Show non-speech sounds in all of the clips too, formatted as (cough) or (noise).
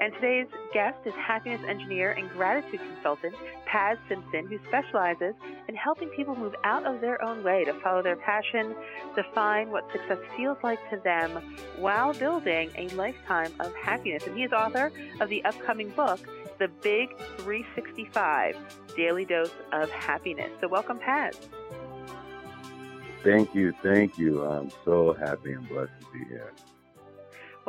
And today's guest is happiness engineer and gratitude consultant Paz Simpson, who specializes in helping people move out of their own way to follow their passion, define what success feels like to them while building a lifetime of happiness. And he is author of the upcoming book, The Big 365 Daily Dose of Happiness. So, welcome, Paz. Thank you. Thank you. I'm so happy and blessed to be here.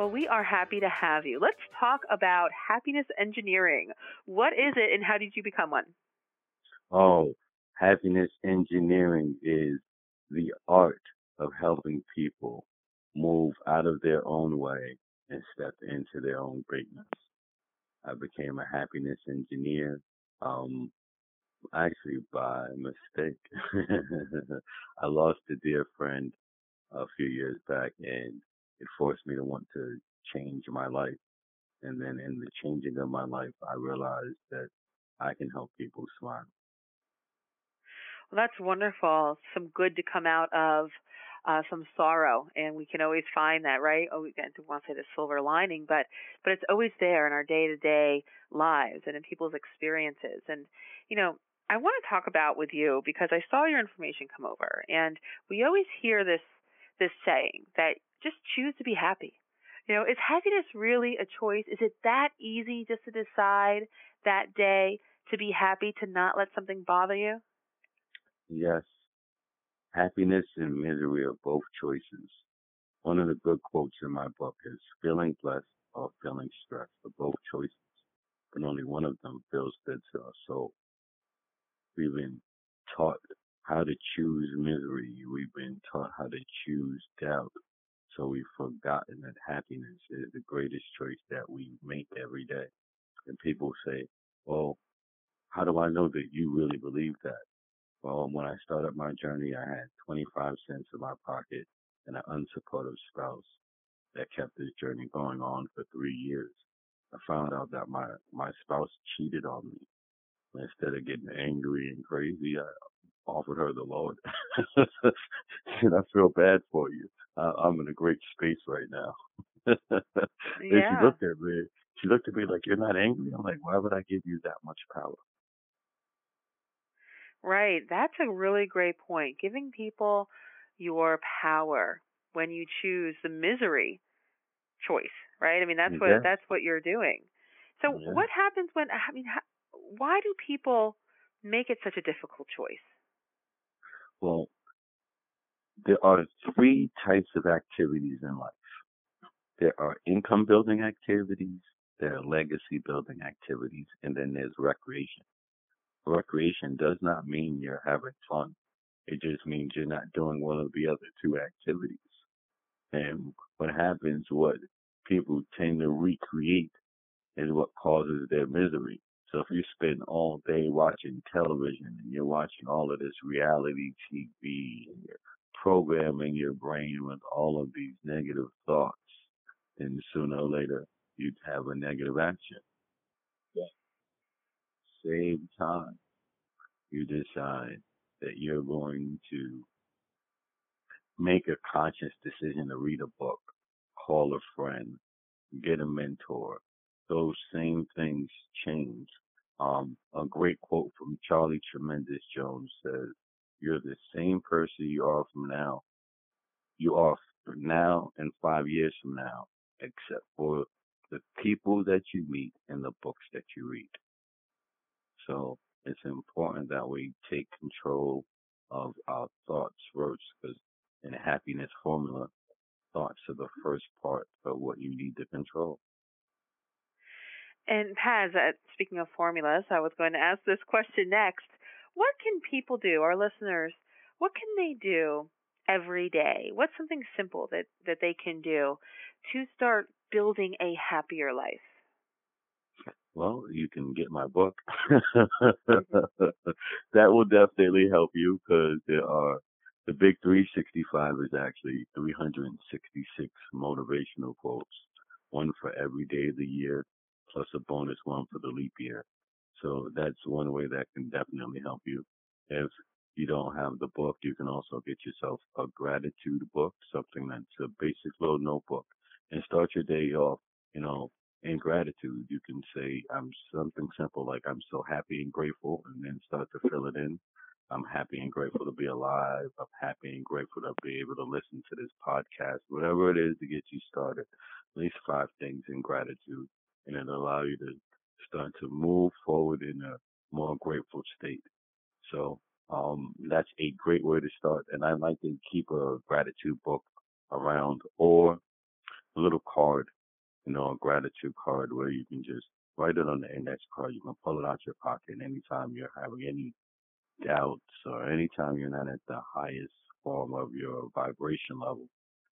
Well, we are happy to have you. Let's talk about happiness engineering. What is it and how did you become one? Oh, happiness engineering is the art of helping people move out of their own way and step into their own greatness. I became a happiness engineer, um, actually by mistake. (laughs) I lost a dear friend a few years back and it forced me to want to change my life. And then in the changing of my life, I realized that I can help people smile. Well, that's wonderful. Some good to come out of uh, some sorrow, and we can always find that, right? Oh, I don't want to say the silver lining, but but it's always there in our day to day lives and in people's experiences. And you know, I want to talk about with you because I saw your information come over, and we always hear this this saying that just choose to be happy. You know, is happiness really a choice? Is it that easy just to decide that day to be happy, to not let something bother you? Yes. Happiness and misery are both choices. One of the good quotes in my book is feeling blessed or feeling stressed are both choices, but only one of them feels good to our soul. We've been taught how to choose misery. We've been taught how to choose doubt. So we've forgotten that happiness is the greatest choice that we make every day. And people say, well, how do I know that you really believe that? Well, when I started my journey, I had 25 cents in my pocket and an unsupportive spouse that kept this journey going on for three years. I found out that my, my spouse cheated on me. Instead of getting angry and crazy, I offered her the Lord. (laughs) and I feel bad for you. Uh, I'm in a great space right now. (laughs) and she looked at me. She looked at me like, "You're not angry." I'm like, "Why would I give you that much power?" Right. That's a really great point. Giving people your power when you choose the misery choice, right? I mean, that's what yeah. that's what you're doing. So, Yeah. what happens when I mean, how, why do people make it such a difficult choice? Well, there are three types of activities in life. There are income building activities, there are legacy building activities, and then there's recreation. Recreation does not mean you're having fun. It just means you're not doing one of the other two activities. And what happens, what people tend to recreate is what causes their misery. So if you spend all day watching television and you're watching all of this reality TV and you're programming your brain with all of these negative thoughts, then sooner or later you'd have a negative action. But same time, you decide that you're going to make a conscious decision to read a book, call a friend, get a mentor. Those same things change. Um, a great quote from Charlie Tremendous Jones says, you're the same person you are from now. You are from now and five years from now, except for the people that you meet and the books that you read. So it's important that we take control of our thoughts first, because in happiness formula, thoughts are the first part of what you need to control. And Paz, uh, speaking of formulas, I was going to ask this question next. What can people do, our listeners, what can they do every day? What's something simple that, that they can do to start building a happier life? Well, you can get my book. (laughs) that will definitely help you because there are the big 365 is actually 366 motivational quotes, one for every day of the year, plus a bonus one for the leap year. So that's one way that can definitely help you. If you don't have the book, you can also get yourself a gratitude book, something that's a basic little notebook, and start your day off, you know, in gratitude. You can say, I'm something simple like, I'm so happy and grateful, and then start to fill it in. I'm happy and grateful to be alive. I'm happy and grateful to be able to listen to this podcast, whatever it is to get you started. At least five things in gratitude, and it'll allow you to start to move forward in a more grateful state. So um, that's a great way to start. And I like to keep a gratitude book around or a little card, you know, a gratitude card where you can just write it on the index card. You can pull it out of your pocket anytime you're having any doubts or anytime you're not at the highest form of your vibration level.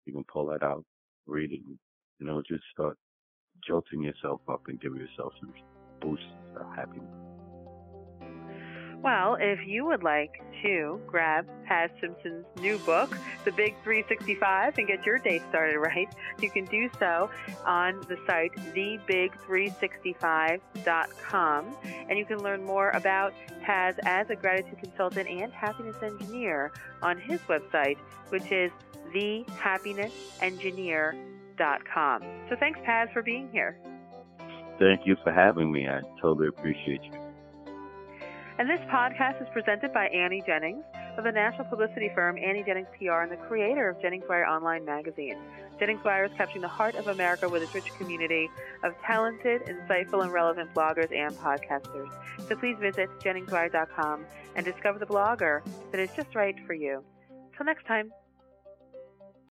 You can pull that out, read it, you know, just start jolting yourself up and give yourself some boost of happiness. Well, if you would like to grab Paz Simpson's new book, The Big 365, and get your day started right, you can do so on the site thebig365.com. And you can learn more about Paz as a gratitude consultant and happiness engineer on his website, which is thehappinessengineer.com. So thanks, Paz, for being here. Thank you for having me. I totally appreciate you. And this podcast is presented by Annie Jennings of the national publicity firm Annie Jennings PR and the creator of Jennings Wire Online magazine. Jennings Wire is capturing the heart of America with its rich community of talented, insightful, and relevant bloggers and podcasters. So please visit JenningsWire.com and discover the blogger that is just right for you. Till next time.